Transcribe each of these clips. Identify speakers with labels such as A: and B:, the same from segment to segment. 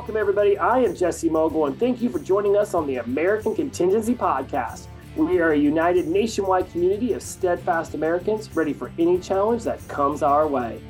A: Welcome, everybody. I am Jesse Mogul, and thank you for joining us on the American Contingency Podcast. We are a united nationwide community of steadfast Americans ready for any challenge that comes our way.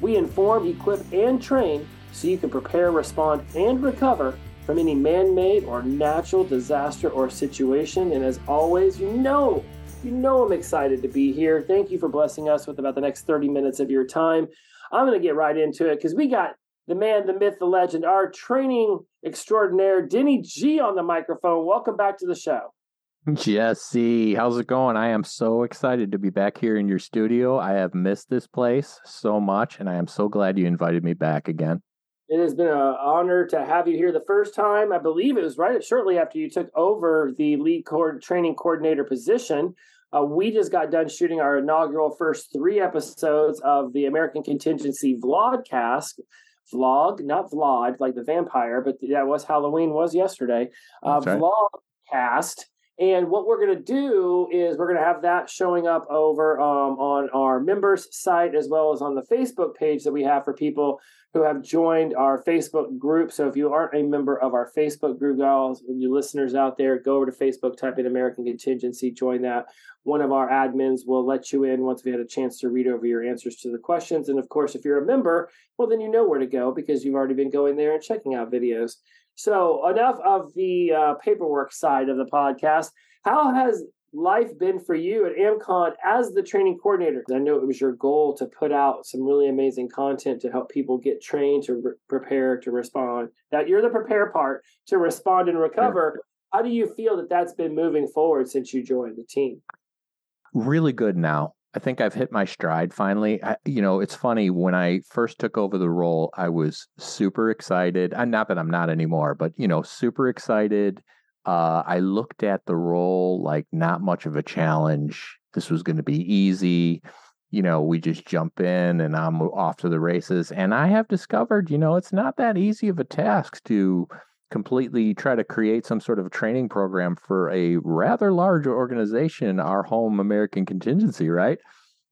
A: We inform, equip, and train so you can prepare, respond, and recover from any man made or natural disaster or situation. And as always, you know, you know I'm excited to be here. Thank you for blessing us with about the next 30 minutes of your time. I'm going to get right into it because we got the man, the myth, the legend, our training extraordinaire, Denny G on the microphone. Welcome back to the show.
B: Jesse, how's it going? I am so excited to be back here in your studio. I have missed this place so much, and I am so glad you invited me back again.
A: It has been an honor to have you here the first time. I believe it was right shortly after you took over the lead cord training coordinator position. Uh, we just got done shooting our inaugural first three episodes of the American Contingency Vlogcast vlog, not Vlad like the vampire, but that was Halloween was yesterday. Uh, right. Vlogcast. And what we're going to do is we're going to have that showing up over um, on our members site as well as on the Facebook page that we have for people who have joined our Facebook group. So if you aren't a member of our Facebook group, guys, you listeners out there, go over to Facebook, type in American Contingency, join that. One of our admins will let you in once we had a chance to read over your answers to the questions. And of course, if you're a member, well, then you know where to go because you've already been going there and checking out videos. So, enough of the uh, paperwork side of the podcast. How has life been for you at AmCon as the training coordinator? I know it was your goal to put out some really amazing content to help people get trained to re- prepare to respond. That you're the prepare part to respond and recover. Yeah. How do you feel that that's been moving forward since you joined the team?
B: Really good now. I think I've hit my stride finally. I, you know, it's funny when I first took over the role, I was super excited. And not that I'm not anymore, but you know, super excited. Uh, I looked at the role like not much of a challenge. This was going to be easy. You know, we just jump in and I'm off to the races. And I have discovered, you know, it's not that easy of a task to completely try to create some sort of training program for a rather large organization, our home American contingency, right?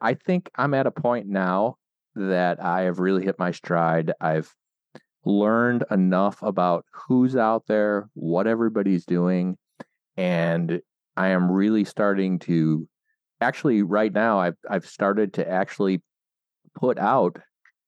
B: I think I'm at a point now that I have really hit my stride. I've learned enough about who's out there, what everybody's doing, and I am really starting to actually right now I've I've started to actually put out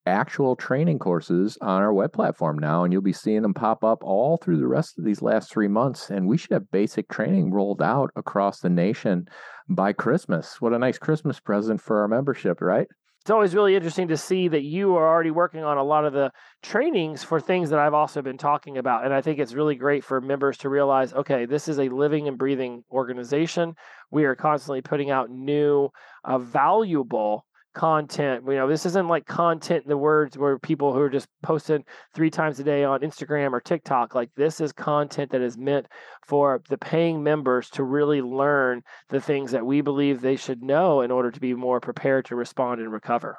B: actual training courses on our web platform now, and you'll be seeing them pop up all through the rest of these last three months. And we should have basic training rolled out across the nation by Christmas. What a nice Christmas present for our membership, right?
A: It's always really interesting to see that you are already working on a lot of the trainings for things that I've also been talking about. And I think it's really great for members to realize okay, this is a living and breathing organization. We are constantly putting out new, uh, valuable content. You know, this isn't like content, the words where people who are just posting three times a day on Instagram or TikTok. Like this is content that is meant for the paying members to really learn the things that we believe they should know in order to be more prepared to respond and recover.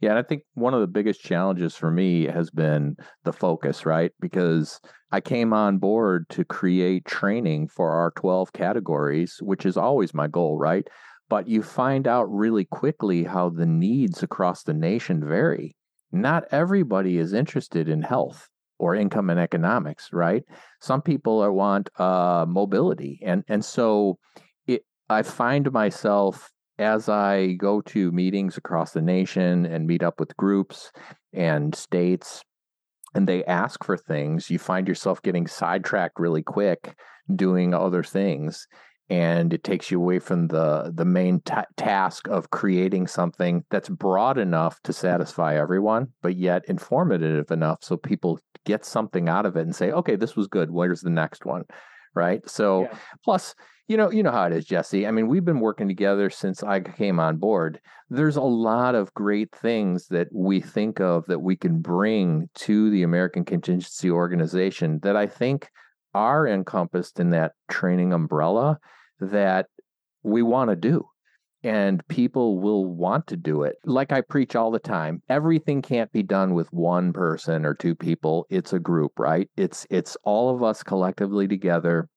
B: Yeah, and I think one of the biggest challenges for me has been the focus, right? Because I came on board to create training for our 12 categories, which is always my goal, right? But you find out really quickly how the needs across the nation vary. Not everybody is interested in health or income and economics, right? Some people are, want uh, mobility, and and so it. I find myself as I go to meetings across the nation and meet up with groups and states, and they ask for things. You find yourself getting sidetracked really quick doing other things and it takes you away from the the main t- task of creating something that's broad enough to satisfy everyone but yet informative enough so people get something out of it and say okay this was good. Where's the next one? Right? So yeah. plus you know you know how it is jesse. I mean we've been working together since i came on board. There's a lot of great things that we think of that we can bring to the american contingency organization that i think are encompassed in that training umbrella that we want to do and people will want to do it. Like I preach all the time, everything can't be done with one person or two people. It's a group, right? It's it's all of us collectively together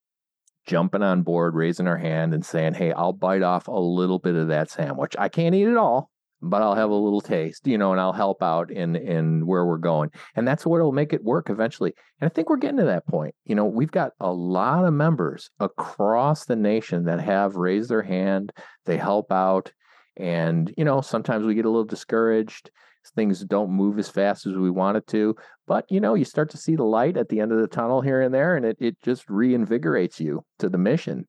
B: jumping on board, raising our hand and saying, "Hey, I'll bite off a little bit of that sandwich. I can't eat it all. But I'll have a little taste, you know, and I'll help out in in where we're going. And that's what will make it work eventually. And I think we're getting to that point. You know, we've got a lot of members across the nation that have raised their hand, they help out, and you know, sometimes we get a little discouraged. Things don't move as fast as we want it to, but you know, you start to see the light at the end of the tunnel here and there, and it it just reinvigorates you to the mission.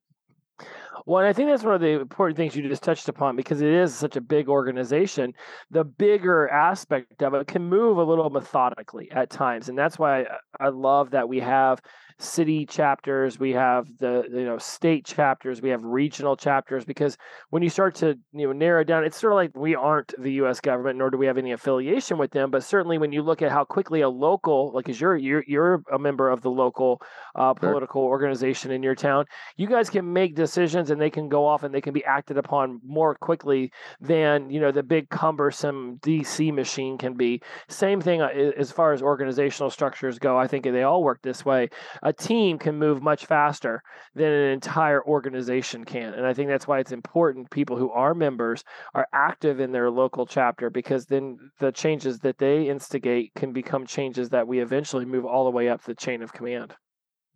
A: Well, and I think that's one of the important things you just touched upon because it is such a big organization. The bigger aspect of it can move a little methodically at times. And that's why I love that we have city chapters, we have the you know state chapters, we have regional chapters because when you start to you know narrow down, it's sort of like we aren't the U.S. government, nor do we have any affiliation with them. But certainly, when you look at how quickly a local, like as you're you're you're a member of the local uh, political sure. organization in your town, you guys can make decisions and they can go off and they can be acted upon more quickly than you know the big cumbersome DC machine can be. Same thing uh, as far as organizational structures go. I think they all work this way a team can move much faster than an entire organization can. And I think that's why it's important people who are members are active in their local chapter because then the changes that they instigate can become changes that we eventually move all the way up the chain of command.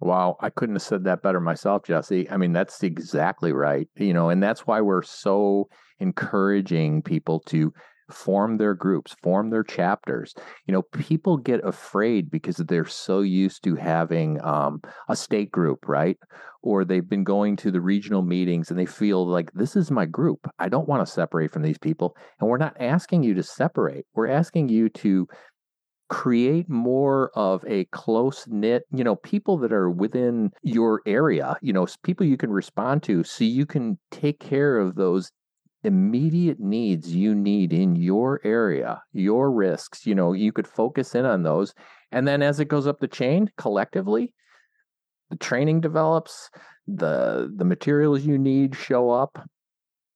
B: Wow, I couldn't have said that better myself, Jesse. I mean, that's exactly right. You know, and that's why we're so encouraging people to form their groups, form their chapters. You know, people get afraid because they're so used to having um, a state group, right? Or they've been going to the regional meetings and they feel like this is my group. I don't want to separate from these people. And we're not asking you to separate, we're asking you to create more of a close knit, you know, people that are within your area, you know, people you can respond to so you can take care of those immediate needs you need in your area, your risks, you know, you could focus in on those. And then as it goes up the chain collectively, the training develops, the the materials you need show up,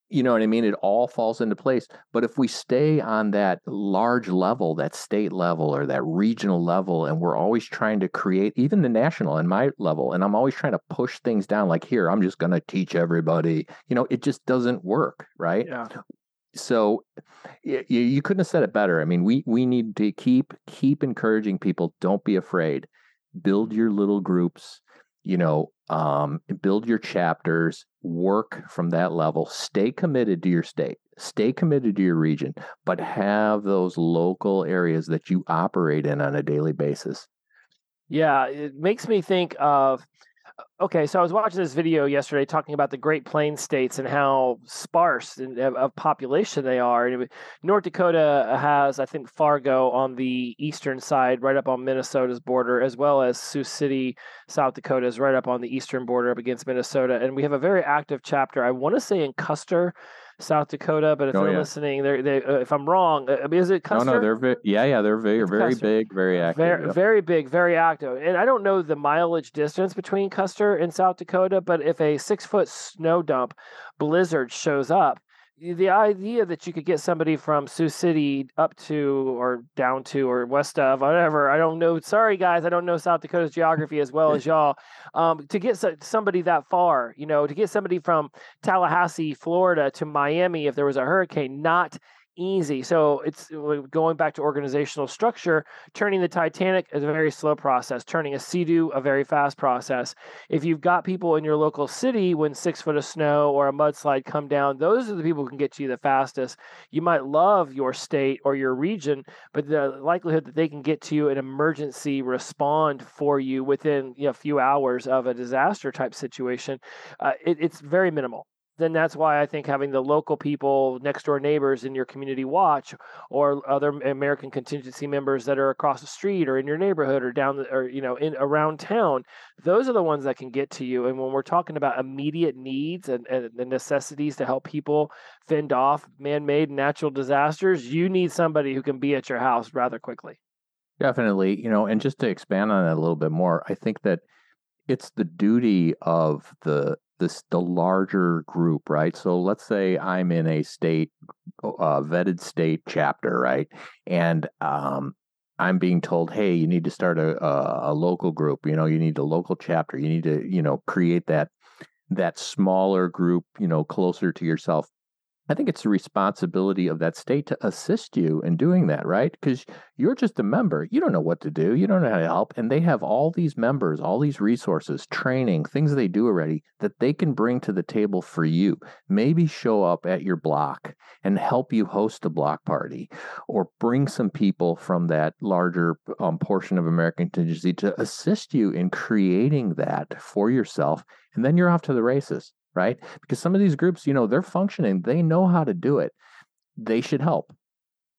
B: you know what I mean? It all falls into place. But if we stay on that large level, that state level or that regional level, and we're always trying to create even the national and my level, and I'm always trying to push things down like here, I'm just going to teach everybody, you know, it just doesn't work, right?
A: Yeah.
B: So you, you couldn't have said it better. I mean, we we need to keep keep encouraging people. Don't be afraid. Build your little groups you know, um, build your chapters, work from that level, stay committed to your state, stay committed to your region, but have those local areas that you operate in on a daily basis.
A: Yeah, it makes me think of okay, so I was watching this video yesterday talking about the Great Plains states and how sparse in, of population they are. And North Dakota has, I think, Fargo on the eastern side, right up on Minnesota's border, as well as Sioux City, South Dakota, is right up on the eastern border up against Minnesota. And we have a very active chapter. I want to say in Custer. South Dakota. But if oh, they're yeah. listening, they're, they uh, if I'm wrong, uh, is it Custer?
B: No, no, they're very, yeah, yeah, they're very, very big, very active.
A: Very, yep. very big, very active. And I don't know the mileage distance between Custer and South Dakota, but if a six foot snow dump blizzard shows up, the idea that you could get somebody from Sioux City up to or down to or west of whatever I don't know. Sorry guys, I don't know South Dakota's geography as well as y'all. Um, to get somebody that far, you know, to get somebody from Tallahassee, Florida to Miami if there was a hurricane, not easy. So it's uh, going back to organizational structure. Turning the Titanic is a very slow process. Turning a Sea-Doo a very fast process. If you've got people in your local city when six foot of snow or a mudslide come down, those are the people who can get to you the fastest. You might love your state or your region, but the likelihood that they can get to you an emergency respond for you within you know, a few hours of a disaster type situation, uh, it, it's very minimal then that's why I think having the local people, next door neighbors in your community watch, or other American contingency members that are across the street or in your neighborhood or down the, or you know in around town, those are the ones that can get to you. And when we're talking about immediate needs and, and the necessities to help people fend off man-made natural disasters, you need somebody who can be at your house rather quickly.
B: Definitely, you know, and just to expand on that a little bit more, I think that it's the duty of the this the larger group, right? So let's say I'm in a state, uh, vetted state chapter, right, and um, I'm being told, hey, you need to start a, a, a local group. You know, you need a local chapter. You need to, you know, create that that smaller group, you know, closer to yourself. I think it's the responsibility of that state to assist you in doing that, right? Because you're just a member. You don't know what to do. You don't know how to help. And they have all these members, all these resources, training, things they do already that they can bring to the table for you. Maybe show up at your block and help you host a block party or bring some people from that larger um, portion of American contingency to assist you in creating that for yourself. And then you're off to the races right? Because some of these groups, you know, they're functioning, they know how to do it. They should help,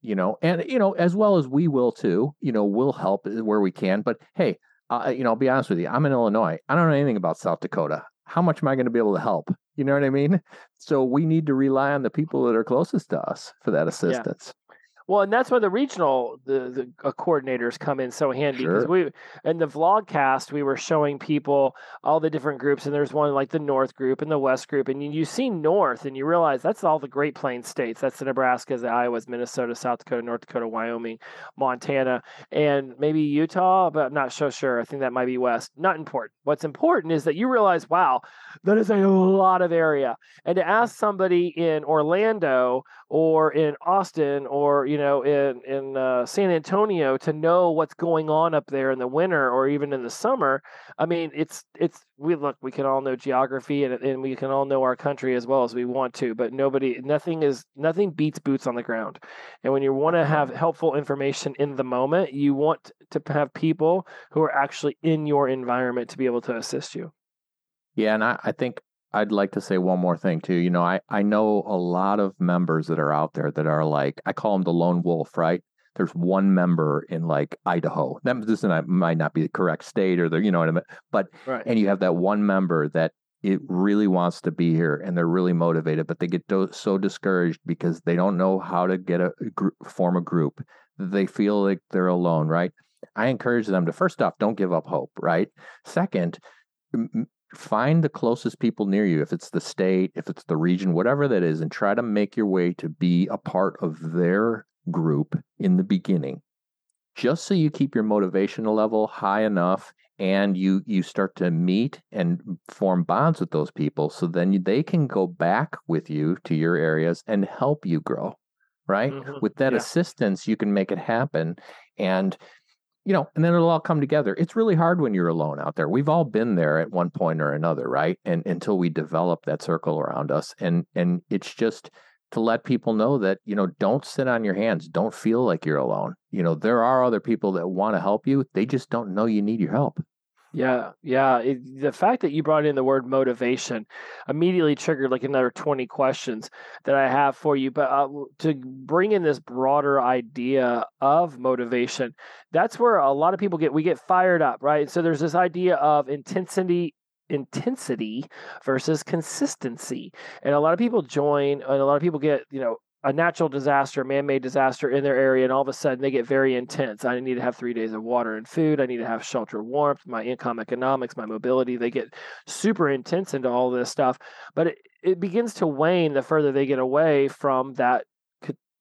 B: you know, and, you know, as well as we will too, you know, we'll help where we can. But hey, uh, you know, I'll be honest with you, I'm in Illinois. I don't know anything about South Dakota. How much am I going to be able to help? You know what I mean? So we need to rely on the people that are closest to us for that assistance.
A: Well, and that's why the regional the, the uh, coordinators come in so handy because sure. we in the vlogcast we were showing people all the different groups and there's one like the North group and the West group and you, you see North and you realize that's all the Great Plains states. That's the Nebraskas, the Iowas, Minnesota, South Dakota, North Dakota, Wyoming, Montana, and maybe Utah, but I'm not so sure. I think that might be West. Not important. What's important is that you realize, wow, that is a lot of area. And to ask somebody in Orlando or in Austin or you know in in uh, San Antonio to know what's going on up there in the winter or even in the summer. I mean, it's it's we look we can all know geography and and we can all know our country as well as we want to, but nobody nothing is nothing beats boots on the ground. And when you want to have helpful information in the moment, you want to have people who are actually in your environment to be able to assist you.
B: Yeah, and I, I think I'd like to say one more thing too. You know, I, I know a lot of members that are out there that are like, I call them the lone wolf, right? There's one member in like Idaho. That this might not be the correct state or the, you know what I mean? But, right. and you have that one member that it really wants to be here and they're really motivated, but they get do- so discouraged because they don't know how to get a, group, form a group. They feel like they're alone, right? I encourage them to first off, don't give up hope, right? Second, find the closest people near you if it's the state if it's the region whatever that is and try to make your way to be a part of their group in the beginning just so you keep your motivational level high enough and you you start to meet and form bonds with those people so then they can go back with you to your areas and help you grow right mm-hmm. with that yeah. assistance you can make it happen and you know, and then it'll all come together. It's really hard when you're alone out there. We've all been there at one point or another, right? And until we develop that circle around us. And and it's just to let people know that, you know, don't sit on your hands. Don't feel like you're alone. You know, there are other people that want to help you. They just don't know you need your help.
A: Yeah, yeah. It, the fact that you brought in the word motivation immediately triggered like another 20 questions that I have for you. But uh, to bring in this broader idea of motivation, that's where a lot of people get, we get fired up, right? So there's this idea of intensity intensity versus consistency. And a lot of people join and a lot of people get, you know, a natural disaster, man-made disaster in their area, and all of a sudden they get very intense. I need to have three days of water and food. I need to have shelter, warmth, my income, economics, my mobility. They get super intense into all this stuff, but it, it begins to wane the further they get away from that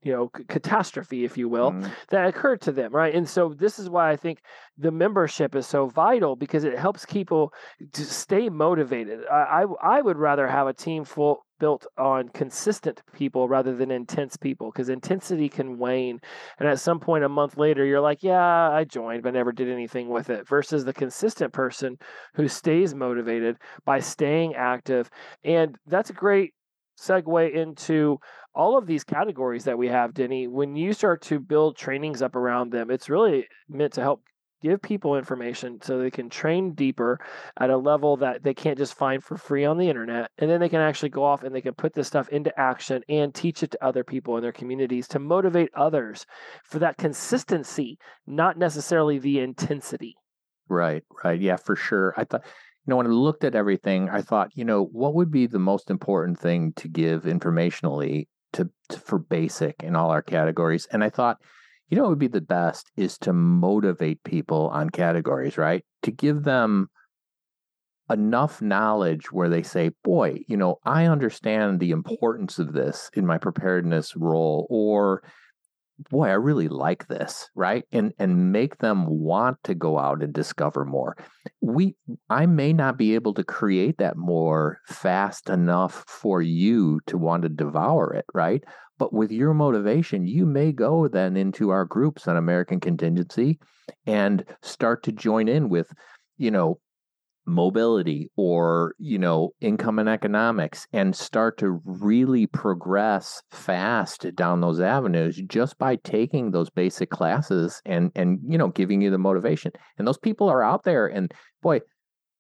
A: you know c- catastrophe if you will mm. that occurred to them right and so this is why i think the membership is so vital because it helps people to stay motivated i i, I would rather have a team full built on consistent people rather than intense people because intensity can wane. And at some point a month later, you're like, yeah, I joined, but never did anything with it. Versus the consistent person who stays motivated by staying active. And that's a great segue into all of these categories that we have, Denny. When you start to build trainings up around them, it's really meant to help give people information so they can train deeper at a level that they can't just find for free on the internet and then they can actually go off and they can put this stuff into action and teach it to other people in their communities to motivate others for that consistency not necessarily the intensity
B: right right yeah for sure i thought you know when i looked at everything i thought you know what would be the most important thing to give informationally to, to for basic in all our categories and i thought you know what would be the best is to motivate people on categories, right? To give them enough knowledge where they say, boy, you know, I understand the importance of this in my preparedness role, or boy, I really like this, right? And and make them want to go out and discover more. We I may not be able to create that more fast enough for you to want to devour it, right? But with your motivation, you may go then into our groups on American Contingency and start to join in with, you know, mobility or you know income and economics and start to really progress fast down those avenues just by taking those basic classes and and you know giving you the motivation and those people are out there and boy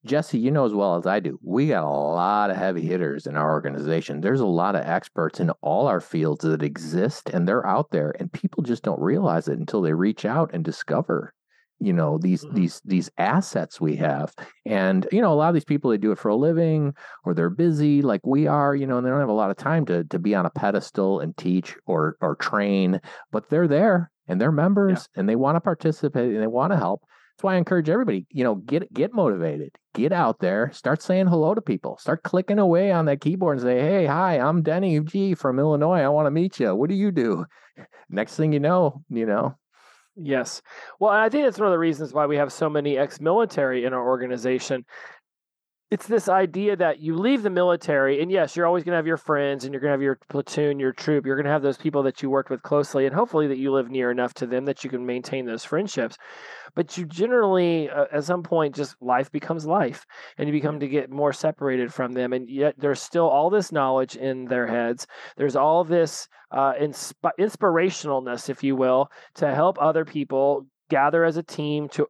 B: Jesse, you know as well as I do, we got a lot of heavy hitters in our organization. There's a lot of experts in all our fields that exist and they're out there and people just don't realize it until they reach out and discover you know these mm-hmm. these these assets we have and you know a lot of these people they do it for a living or they're busy like we are you know and they don't have a lot of time to to be on a pedestal and teach or or train but they're there and they're members yeah. and they want to participate and they want to help that's why I encourage everybody, you know, get get motivated, get out there, start saying hello to people, start clicking away on that keyboard and say, "Hey, hi, I'm Denny G from Illinois. I want to meet you. What do you do?" Next thing you know, you know,
A: Yes. Well, I think that's one of the reasons why we have so many ex military in our organization. It's this idea that you leave the military, and yes, you're always going to have your friends and you're going to have your platoon, your troop. You're going to have those people that you worked with closely, and hopefully that you live near enough to them that you can maintain those friendships but you generally uh, at some point just life becomes life and you become to get more separated from them and yet there's still all this knowledge in their heads there's all this uh, insp- inspirationalness if you will to help other people gather as a team to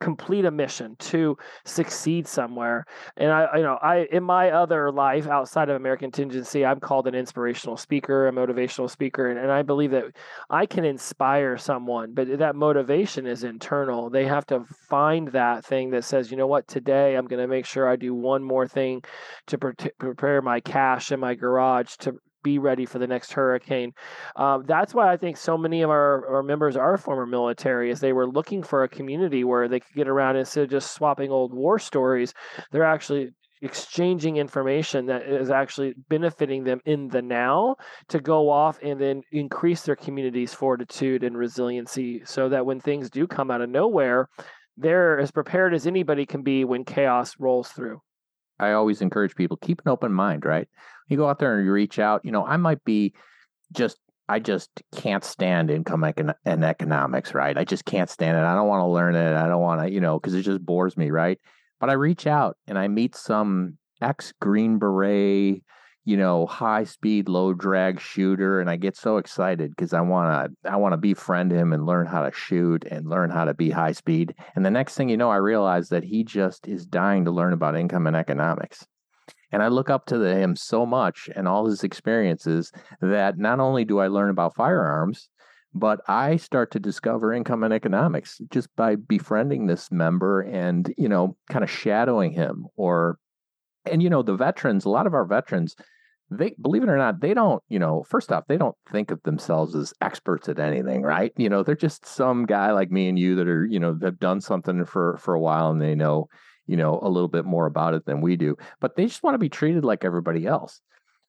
A: complete a mission to succeed somewhere. And i you know i in my other life outside of american contingency i'm called an inspirational speaker a motivational speaker and, and i believe that i can inspire someone but that motivation is internal. They have to find that thing that says you know what? Today i'm going to make sure i do one more thing to pre- prepare my cache in my garage to be ready for the next hurricane. Um, that's why I think so many of our, our members are former military, is they were looking for a community where they could get around instead of just swapping old war stories. They're actually exchanging information that is actually benefiting them in the now to go off and then increase their community's fortitude and resiliency so that when things do come out of nowhere, they're as prepared as anybody can be when chaos rolls through.
B: I always encourage people keep an open mind, right? You go out there and you reach out. You know, I might be just I just can't stand income econ- and economics, right? I just can't stand it. I don't want to learn it. I don't want to, you know, because it just bores me, right? But I reach out and I meet some ex Green Beret you know, high speed, low drag shooter, and I get so excited because I want to I want to befriend him and learn how to shoot and learn how to be high speed. And the next thing you know, I realize that he just is dying to learn about income and economics. And I look up to the, him so much and all his experiences that not only do I learn about firearms, but I start to discover income and economics just by befriending this member and, you know, kind of shadowing him or and you know the veterans a lot of our veterans they believe it or not they don't you know first off they don't think of themselves as experts at anything right? You know they're just some guy like me and you that are you know have done something for for a while and they know you know a little bit more about it than we do but they just want to be treated like everybody else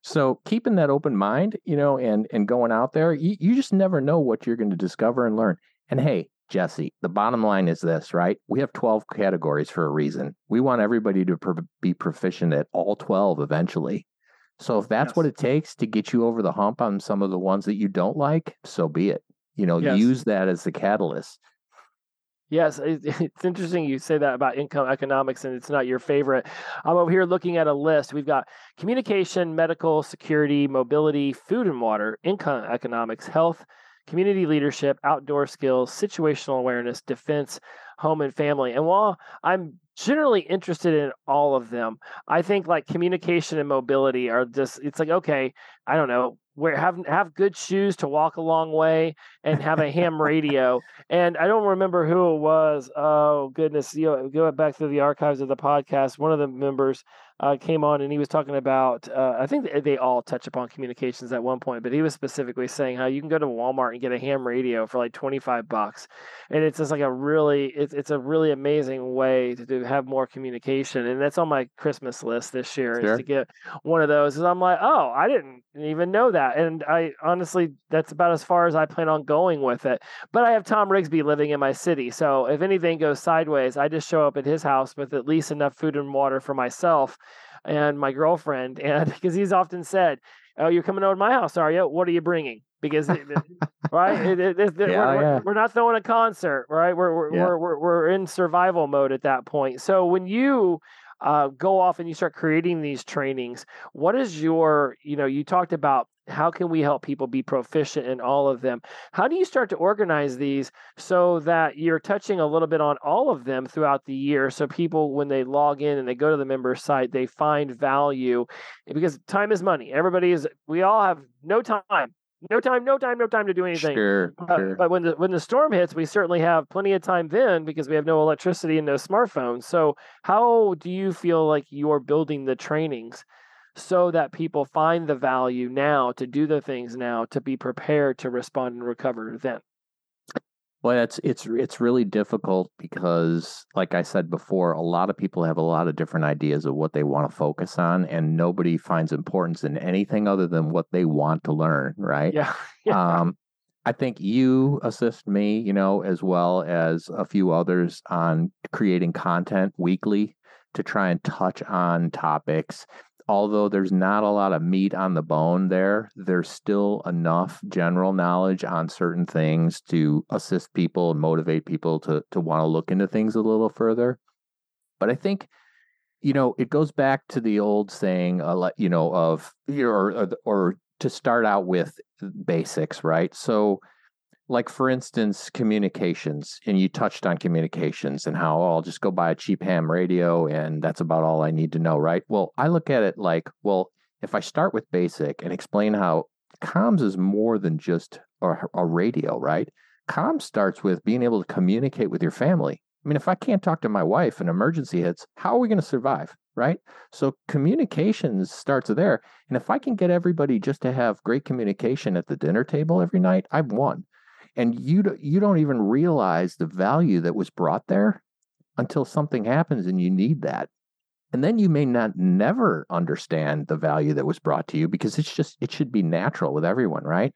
B: so keeping that open mind you know and and going out there you, you just never know what you're going to discover and learn and hey Jesse, the bottom line is this, right? We have 12 categories for a reason. We want everybody to pro- be proficient at all 12 eventually. So if that's yes. what it takes to get you over the hump on some of the ones that you don't like, so be it. You know, yes. use that as the catalyst.
A: Yes, it's interesting you say that about income economics and it's not your favorite. I'm over here looking at a list. We've got communication, medical, security, mobility, food and water, income economics, health, community leadership, outdoor skills, situational awareness, defense, home and family. And while I'm generally interested in all of them, I think like communication and mobility are just it's like okay, I don't know, where have have good shoes to walk a long way and have a ham radio. And I don't remember who it was. Oh goodness, you know, go back through the archives of the podcast. One of the members uh, came on and he was talking about. Uh, I think they all touch upon communications at one point, but he was specifically saying how you can go to Walmart and get a ham radio for like twenty five bucks, and it's just like a really it's it's a really amazing way to, to have more communication, and that's on my Christmas list this year sure. is to get one of those. And I'm like, oh, I didn't even know that, and I honestly that's about as far as I plan on going with it. But I have Tom Rigsby living in my city, so if anything goes sideways, I just show up at his house with at least enough food and water for myself and my girlfriend, and because he's often said, "Oh, you're coming over to my house, are you? What are you bringing?" Because right, it, it, it, yeah, we're, yeah. We're, we're, not throwing a concert, right? We're we're, yeah. we're we're we're in survival mode at that point. So when you uh, go off and you start creating these trainings, what is your you know you talked about how can we help people be proficient in all of them? How do you start to organize these so that you're touching a little bit on all of them throughout the year so people when they log in and they go to the member site they find value because time is money. Everybody is we all have no time. No time, no time, no time to do anything.
B: Sure,
A: uh,
B: sure.
A: But when the when the storm hits, we certainly have plenty of time then because we have no electricity and no smartphones. So, how do you feel like you're building the trainings so that people find the value now to do the things now to be prepared to respond and recover then.
B: Well, it's it's it's really difficult because, like I said before, a lot of people have a lot of different ideas of what they want to focus on, and nobody finds importance in anything other than what they want to learn. Right?
A: Yeah. yeah.
B: Um, I think you assist me, you know, as well as a few others on creating content weekly to try and touch on topics although there's not a lot of meat on the bone there, there's still enough general knowledge on certain things to assist people and motivate people to to want to look into things a little further. But I think, you know, it goes back to the old saying, uh, you know, of or, or or to start out with basics, right? So like for instance communications and you touched on communications and how oh, i'll just go buy a cheap ham radio and that's about all i need to know right? Well i look at it like well if i start with basic and explain how comms is more than just a, a radio right? Comms starts with being able to communicate with your family. I mean if i can't talk to my wife and emergency hits how are we going to survive right? So communications starts there and if i can get everybody just to have great communication at the dinner table every night i've won and you you don't even realize the value that was brought there until something happens and you need that. And then you may not never understand the value that was brought to you because it's just it should be natural with everyone right?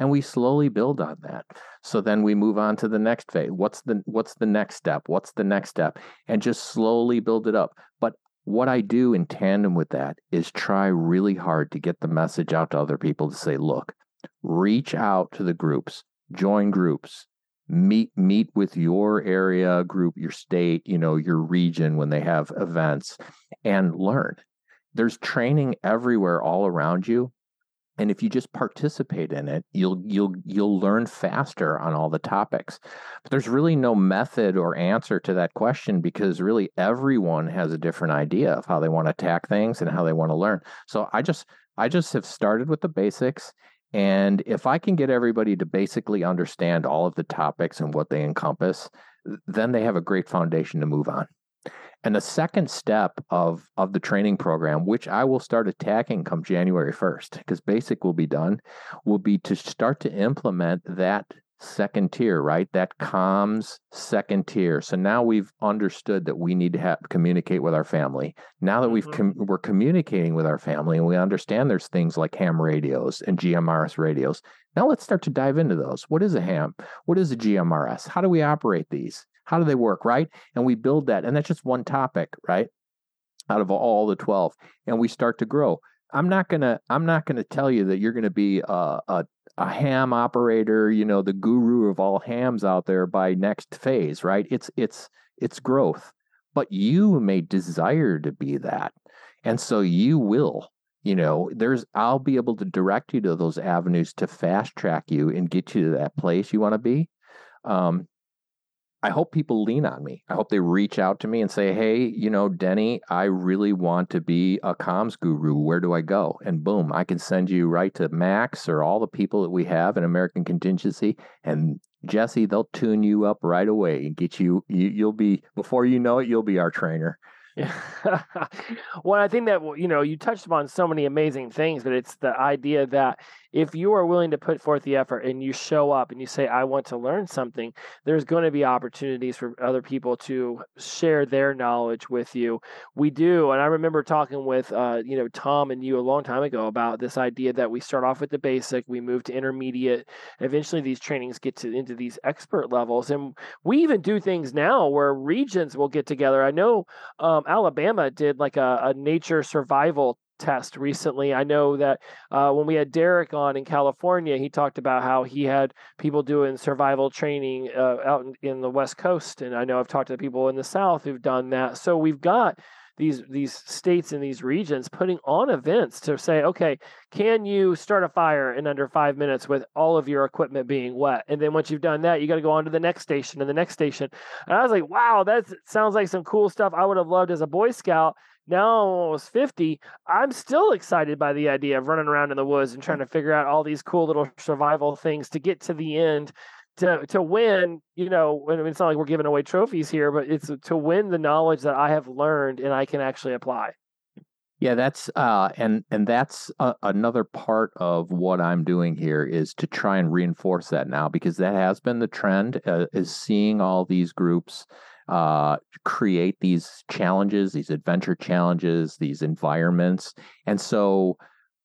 B: And we slowly build on that. So then we move on to the next phase. What's the what's the next step? What's the next step? And just slowly build it up. But what i do in tandem with that is try really hard to get the message out to other people to say look reach out to the groups join groups meet meet with your area group your state you know your region when they have events and learn. There's training everywhere all around you and if you just participate in it you'll you'll you'll learn faster on all the topics. But there's really no method or answer to that question because really everyone has a different idea of how they want to attack things and how they want to learn. So i just i just have started with the basics and if I can get everybody to basically understand all of the topics and what they encompass, then they have a great foundation to move on. And the second step of, of the training program, which I will start attacking come January 1st, because basic will be done, will be to start to implement that second tier, right? That comms second tier. So now we've understood that we need to have communicate with our family. Now that we've mm-hmm. com- we're communicating with our family and we understand there's things like ham radios and GMRS radios. Now let's start to dive into those. What is a ham? What is a GMRS? How do we operate these? How do they work, right? And we build that and that's just one topic, right? Out of all the 12 and we start to grow. I'm not gonna I'm not gonna tell you that you're gonna be a, a a ham operator, you know, the guru of all hams out there by next phase, right? It's it's it's growth. But you may desire to be that. And so you will, you know, there's I'll be able to direct you to those avenues to fast track you and get you to that place you want to be. Um, I hope people lean on me. I hope they reach out to me and say, hey, you know, Denny, I really want to be a comms guru. Where do I go? And boom, I can send you right to Max or all the people that we have in American Contingency. And Jesse, they'll tune you up right away and get you, you you'll be, before you know it, you'll be our trainer. Yeah.
A: well, I think that you know you touched upon so many amazing things, but it's the idea that if you are willing to put forth the effort and you show up and you say, I want to learn something, there's going to be opportunities for other people to share their knowledge with you. We do. And I remember talking with, uh, you know, Tom and you a long time ago about this idea that we start off with the basic, we move to intermediate. Eventually, these trainings get to into these expert levels. And we even do things now where regions will get together. I know um, Alabama did like a, a nature survival test recently. I know that uh, when we had Derek on in California, he talked about how he had people doing survival training uh, out in, in, the West Coast, and I know I've talked to people in the South who've done that. So we've got these these states and these regions putting on events to say, okay, can you start a fire in under five minutes with all of your equipment being wet? And then once you've done that, you got to go on to the next station and the next station. And I was like, wow, that sounds like some cool stuff I would have loved as a Boy Scout now almost 50, I'm still excited by the idea of running around in the woods and trying to figure out all these cool little survival things to get to the end to to win, you know, I mean, it's not like we're giving away trophies here, but it's to win the knowledge that I have learned and I can actually apply.
B: Yeah, that's uh, and and that's uh, another part of what I'm doing here is to try and reinforce that now because that has been the trend uh, is seeing all these groups uh, create these challenges, these adventure challenges, these environments. And so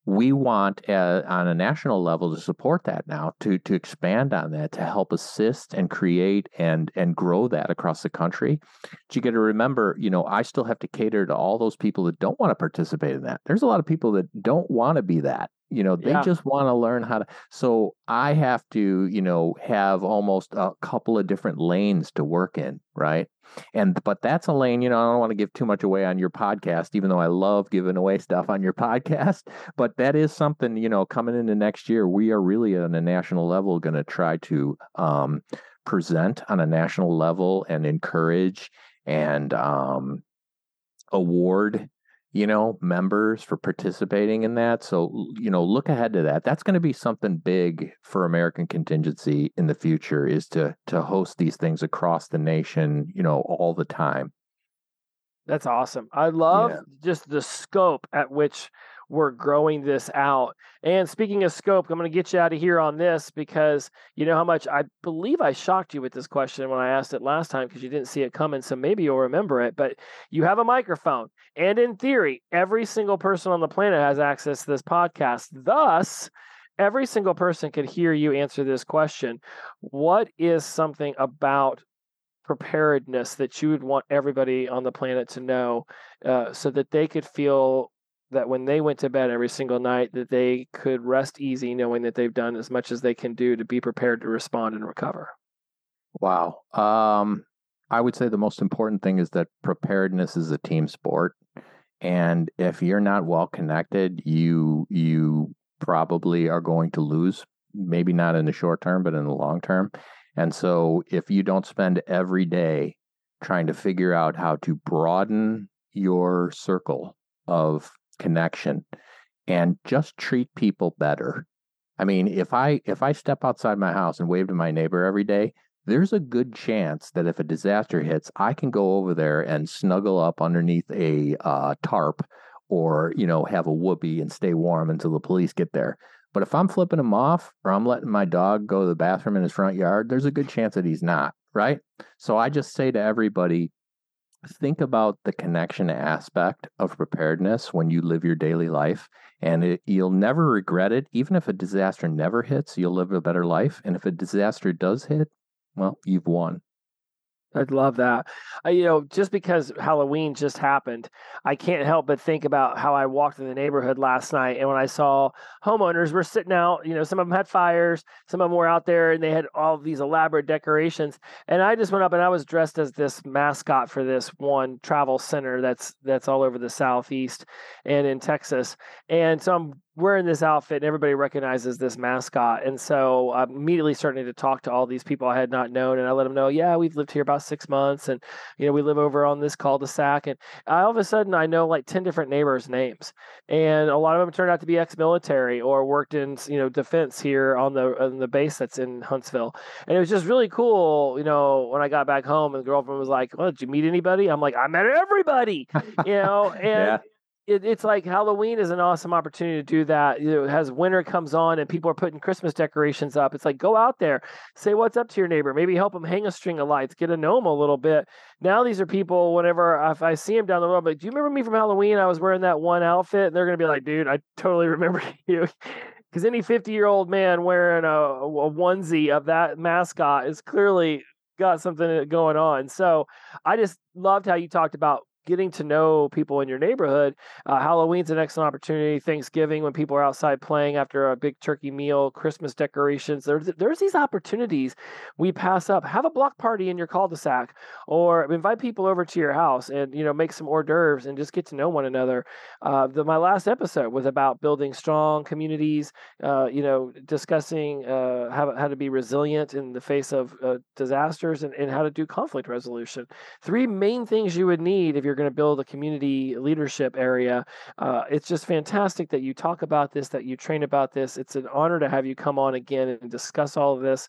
B: we want uh, on a national level to support that now to to expand on that to help assist and create and and grow that across the country. But you got to remember you know i still have to cater to all those people that don't want to participate in that. There's a lot of people that don't want to be that you know they yeah. just want to learn how to so i have to you know have almost a couple of different lanes to work in right and but that's a lane you know i don't want to give too much away on your podcast even though i love giving away stuff on your podcast but that is something you know coming into next year we are really on a national level going to try to um, present on a national level and encourage and um, award you know, members for participating in that. So, you know, look ahead to that. That's going to be something big for American contingency in the future is to to host these things across the nation, you know, all the time.
A: That's awesome. I love yeah. just the scope at which we're growing this out. And speaking of scope, I'm going to get you out of here on this because you know how much I believe I shocked you with this question when I asked it last time because you didn't see it coming. So maybe you'll remember it. But you have a microphone. And in theory, every single person on the planet has access to this podcast. Thus, every single person could hear you answer this question. What is something about preparedness that you would want everybody on the planet to know uh, so that they could feel that when they went to bed every single night that they could rest easy knowing that they've done as much as they can do to be prepared to respond and recover.
B: Wow. Um, i would say the most important thing is that preparedness is a team sport. And if you're not well connected you you probably are going to lose maybe not in the short term but in the long term. And so if you don't spend every day trying to figure out how to broaden your circle of connection and just treat people better. I mean, if I if I step outside my house and wave to my neighbor every day, there's a good chance that if a disaster hits, I can go over there and snuggle up underneath a uh, tarp or, you know, have a woobie and stay warm until the police get there. But if I'm flipping him off or I'm letting my dog go to the bathroom in his front yard, there's a good chance that he's not, right? So I just say to everybody, think about the connection aspect of preparedness when you live your daily life and it, you'll never regret it. Even if a disaster never hits you'll live a better life and if a disaster does hit well you've won
A: I'd love that. I, you know, just because Halloween just happened, I can't help but think about how I walked in the neighborhood last night. And when I saw homeowners were sitting out, you know, some of them had fires, some of them were out there and they had all these elaborate decorations. And I just went up and I was dressed as this mascot for this one travel center that's that's all over the southeast and in Texas. And so I'm wearing this outfit and everybody recognizes this mascot. And so I'm immediately starting to talk to all these people I had not known. And I let them know, yeah, we've lived here about six months. And, you know, we live over on this cul-de-sac. And all of a sudden I know like 10 different neighbors' names. And a lot of them turned out to be ex-military or worked in, you know, defense here on the, on the base that's in Huntsville. And it was just really cool, you know, when I got back home and the girlfriend was like, well, did you meet anybody? I'm like, I met everybody, you know, and yeah it, it's like Halloween is an awesome opportunity to do that. You know, as winter comes on and people are putting Christmas decorations up, it's like go out there, say what's up to your neighbor, maybe help them hang a string of lights, get know them a little bit. Now these are people. Whenever if I see them down the road, I'm like, do you remember me from Halloween? I was wearing that one outfit, and they're gonna be like, dude, I totally remember you. Because any 50 year old man wearing a, a onesie of that mascot is clearly got something going on. So I just loved how you talked about getting to know people in your neighborhood. Uh, Halloween's an excellent opportunity. Thanksgiving, when people are outside playing after a big turkey meal, Christmas decorations. There's there's these opportunities we pass up. Have a block party in your cul-de-sac, or invite people over to your house and you know make some hors d'oeuvres and just get to know one another. Uh, the, my last episode was about building strong communities. Uh, you know, discussing uh, how how to be resilient in the face of uh, disasters and, and how to do conflict resolution. Three main things you would need if you're going to build a community leadership area. Uh, it's just fantastic that you talk about this, that you train about this. It's an honor to have you come on again and discuss all of this.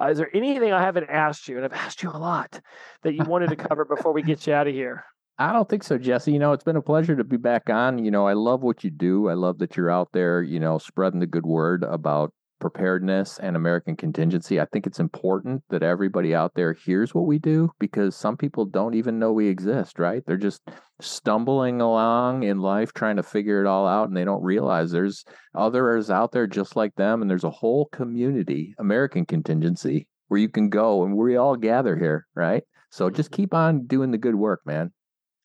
A: Uh, is there anything I haven't asked you, and I've asked you a lot, that you wanted to cover before we get you out of here?
B: I don't think so, Jesse. You know, it's been a pleasure to be back on. You know, I love what you do. I love that you're out there, you know, spreading the good word about preparedness and American contingency. I think it's important that everybody out there hears what we do because some people don't even know we exist, right? They're just stumbling along in life trying to figure it all out and they don't realize there's others out there just like them and there's a whole community, American contingency, where you can go and we all gather here, right? So just mm-hmm. keep on doing the good work, man.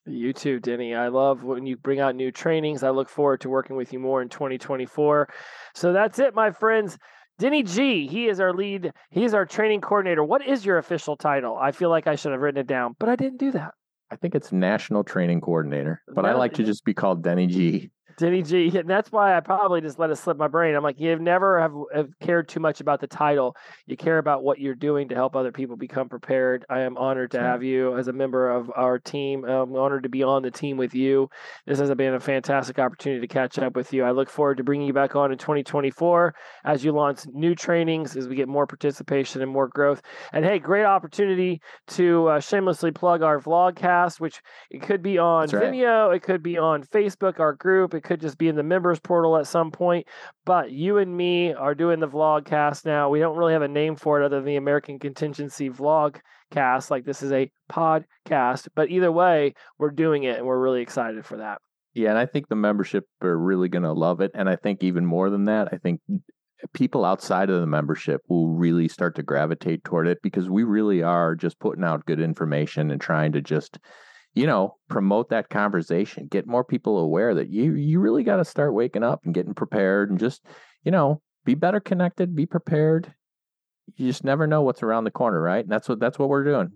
A: You too, Denny. I love when you bring out new trainings. I look forward to working with you more in 2024. So that's it, my friends. Denny G, he is our lead. He is our training coordinator. What is your official title? I feel like I should have written it down, but I didn't do that.
B: I think it's National Training Coordinator, but no, I like to just be called Denny G.
A: Denny G. And that's why I probably just let it slip my brain. I'm like, you've never have, have, cared too much about the title. You care about what you're doing to help other people become prepared. I am honored to have you as a member of our team. I'm honored to be on the team with you. This has been a fantastic opportunity to catch up with you. I look forward to bringing you back on in 2024 as you launch new trainings, as we get more participation and more growth. And hey, great opportunity to uh, shamelessly plug our vlogcast, which it could be on right. Vimeo, it could be on Facebook, our group, could just be in the members portal at some point. But you and me are doing the vlogcast now. We don't really have a name for it other than the American Contingency Vlogcast. Like this is a podcast. But either way, we're doing it and we're really excited for that.
B: Yeah, and I think the membership are really going to love it. And I think even more than that, I think people outside of the membership will really start to gravitate toward it because we really are just putting out good information and trying to just you know, promote that conversation, get more people aware that you you really got to start waking up and getting prepared and just, you know, be better connected, be prepared. You just never know what's around the corner, right? And that's what that's what we're doing.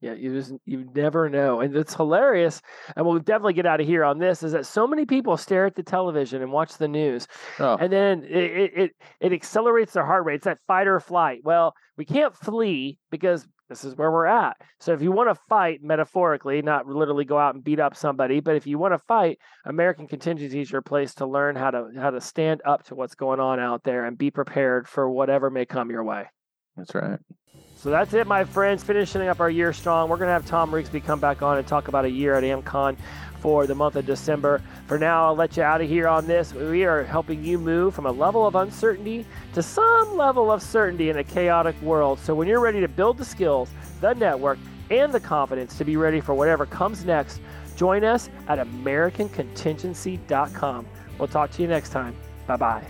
A: Yeah, you just you never know, and it's hilarious. And we'll definitely get out of here on this. Is that so many people stare at the television and watch the news, oh. and then it, it it accelerates their heart rate. It's that fight or flight. Well, we can't flee because this is where we're at. So if you want to fight metaphorically, not literally go out and beat up somebody, but if you want to fight, American contingency is your place to learn how to how to stand up to what's going on out there and be prepared for whatever may come your way.
B: That's right.
A: So that's it, my friends. Finishing up our year strong. We're going to have Tom Rigsby come back on and talk about a year at AmCon for the month of December. For now, I'll let you out of here on this. We are helping you move from a level of uncertainty to some level of certainty in a chaotic world. So when you're ready to build the skills, the network, and the confidence to be ready for whatever comes next, join us at AmericanContingency.com. We'll talk to you next time. Bye bye.